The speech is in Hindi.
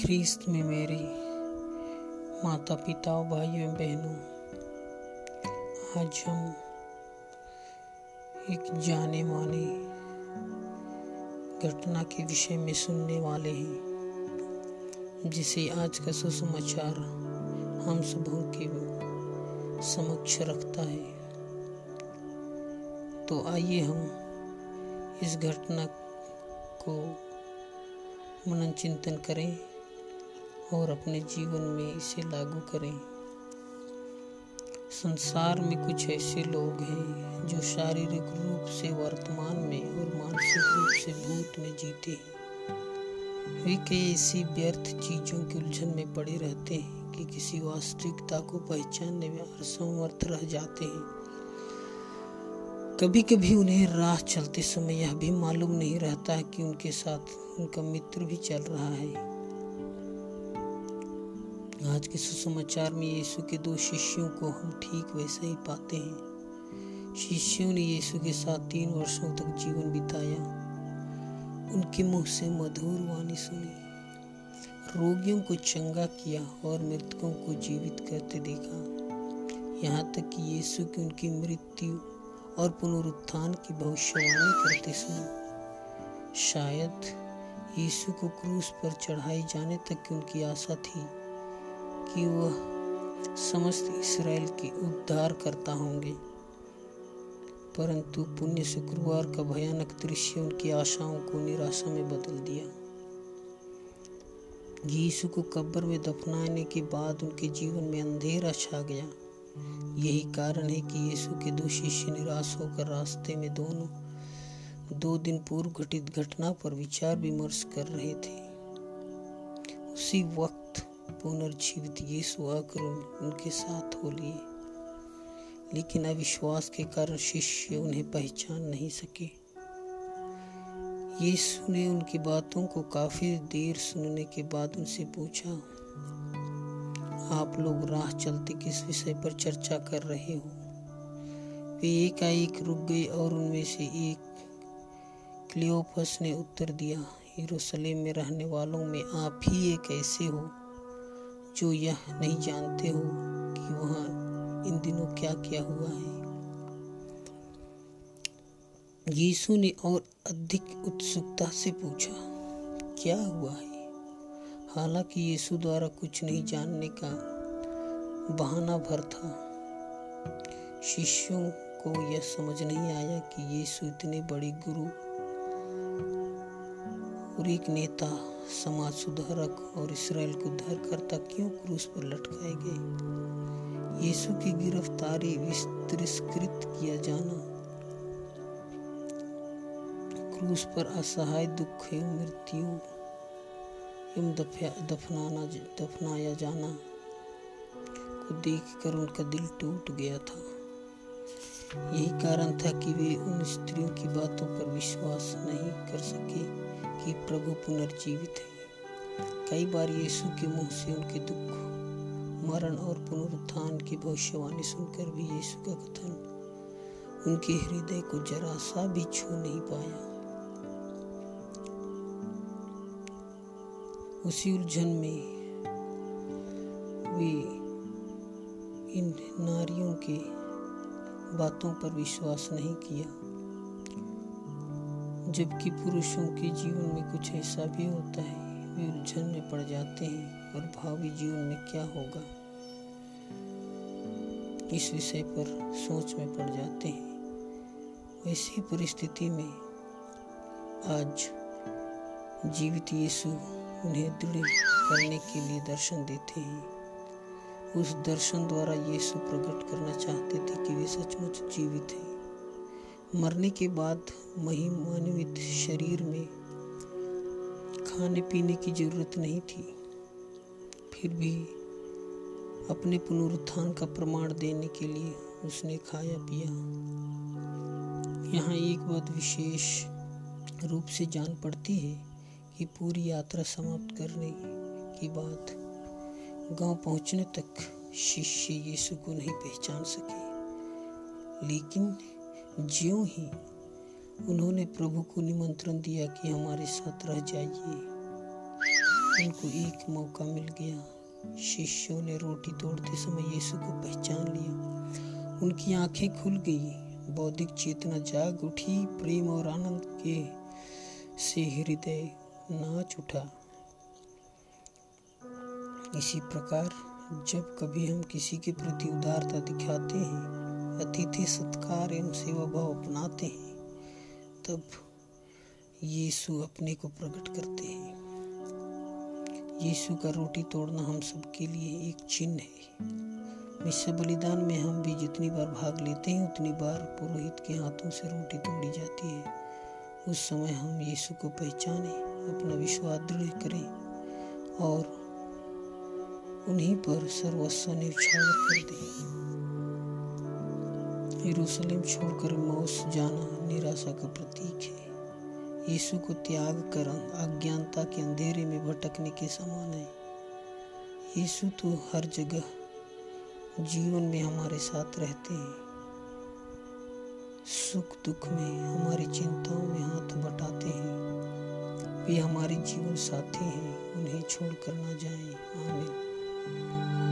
ख्रीस्त में मेरे माता पिता और भाइयों बहनों, आज हम एक जाने माने घटना के विषय में सुनने वाले हैं, जिसे आज का सुसमाचार हम सबों के समक्ष रखता है। तो आइए हम इस घटना को मनन चिंतन करें। और अपने जीवन में इसे लागू करें। संसार में कुछ ऐसे लोग हैं जो शारीरिक रूप से वर्तमान में और मानसिक रूप से भूत में जीते वे कई ऐसी व्यर्थ चीज़ों की उलझन में पड़े रहते हैं कि किसी वास्तविकता को पहचानने में असमर्थ रह जाते हैं। कभी कभी उन्हें राह चलते समय यह भी मालूम नहीं रहता कि उनके साथ उनका मित्र भी चल रहा है। आज के सुसमाचार में यीशु के दो शिष्यों को हम ठीक वैसे ही पाते हैं। शिष्यों ने यीशु के साथ तीन वर्षों तक जीवन बिताया। उनके मुँह से मधुर वाणी सुनी। रोगियों को चंगा किया और मृतकों को जीवित करते देखा। यहाँ तक कि यीशु की उनकी मृत्यु और पुनरुत्थान की भविष्यवाणी करते सुना। शायद यीशु को क्रूस पर चढ़ाए जाने तक की उनकी आशा थी। कि वह समस्त इसराइल के उद्धार करता होंगे। परंतु पुण्य शुक्रवार का भयानक दृश्य उनकी आशाओं को निराशा में बदल दिया। यीशु को कब्र में दफनाने के बाद उनके जीवन में अंधेरा छा गया। यही कारण है कि यीशु के दो शिष्य निराश होकर रास्ते में दोनों, दो दिन पूर्व घटित घटना पर विचार विमर्श कर रहे थे। उसी वक्त पुनर्जीवित यीशु आकर उनके साथ हो लिए। लेकिन अविश्वास के कारण शिष्य उन्हें पहचान नहीं सके। यीशु ने उनकी बातों को काफ़ी देर सुनने के बाद उनसे पूछा, आप लोग राह चलते किस विषय पर चर्चा कर रहे हो? वे एकाएक रुक गए और उनमें से एक, क्लियोपस ने उत्तर दिया, यरूशलेम में रहने वालों में आप ही एक ऐसे हो। जो यह नहीं जानते हो कि वहाँ इन दिनों क्या क्या हुआ है। यीशु ने और अधिक उत्सुकता से पूछा, क्या हुआ है? हालाँकि यीशु द्वारा कुछ नहीं जानने का बहाना भर था। शिष्यों को यह समझ नहीं आया कि यीशु इतने बड़े गुरु और नेता, समाज सुधारक और इसराइल को उद्धारकर्ता क्यों क्रूस पर लटकाए गए? यीशु की गिरफ्तारी विस्तृत किया जाना। क्रूस पर असहाय दुख एवं मृत्यु एवं दफनाना, दफनाया जाना को देखकर उनका दिल टूट गया था। यही कारण था कि वे उन स्त्रियों की बातों पर विश्वास नहीं कर सके। कि प्रभु पुनर्जीवित है। कई बार यीशु के मुँह से उनके दुख, मरण और पुनरुत्थान की भविष्यवाणी सुनकर भी यीशु का कथन उनके हृदय को जरा सा भी छू नहीं पाया। उसी उलझन में वे इन नारियों के बातों पर विश्वास नहीं किया। जबकि पुरुषों के जीवन में कुछ ऐसा भी होता है, वे उलझन में पड़ जाते हैं और भावी जीवन में क्या होगा? इस विषय पर सोच में पड़ जाते हैं। वैसी परिस्थिति में आज जीवित यीशु उन्हें दृढ़ करने के लिए दर्शन देते हैं। उस दर्शन द्वारा यीशु प्रकट करना चाहते थे कि वे सचमुच जीवित हैं। मरने के बाद महिमान्वित शरीर में खाने पीने की ज़रूरत नहीं थी। फिर भी अपने पुनरुत्थान का प्रमाण देने के लिए उसने खाया पिया यहाँ एक बात विशेष रूप से जान पड़ती है कि पूरी यात्रा समाप्त करने के बाद गाँव पहुँचने तक शिष्य यीशु को नहीं पहचान सके। लेकिन ज्यों ही उन्होंने प्रभु को निमंत्रण दिया कि हमारे साथ रह जाइए। उनको एक मौका मिल गया। शिष्यों ने रोटी तोड़ते समय यीशु को पहचान लिया। उनकी आँखें खुल गई। बौद्धिक चेतना जाग उठी। प्रेम और आनंद के से हृदय नाच उठा। इसी प्रकार जब कभी हम किसी के प्रति उदारता दिखाते हैं अतिथि सत्कार एवं सेवा भाव अपनाते हैं, तब यीशु अपने को प्रकट करते हैं। यीशु का रोटी तोड़ना हम सबके लिए एक चिन्ह है। मिश्र बलिदान में हम भी जितनी बार भाग लेते हैं, उतनी बार पुरोहित के हाथों से रोटी तोड़ी जाती है। उस समय हम यीशु को पहचाने, अपना विश्वास दृढ़ करें और उन्हीं पर सर्वस्व न्यौछावर कर दें। यरूशलेम छोड़कर मौस जाना निराशा का प्रतीक है। यीशु को त्याग कर अज्ञानता के अंधेरे में भटकने के समान है। यीशु तो हर जगह जीवन में हमारे साथ रहते हैं। सुख दुख में हमारी चिंताओं में हाथ बटाते हैं। वे हमारे जीवन साथी हैं, उन्हें छोड़ कर ना जाएँ। आमीन।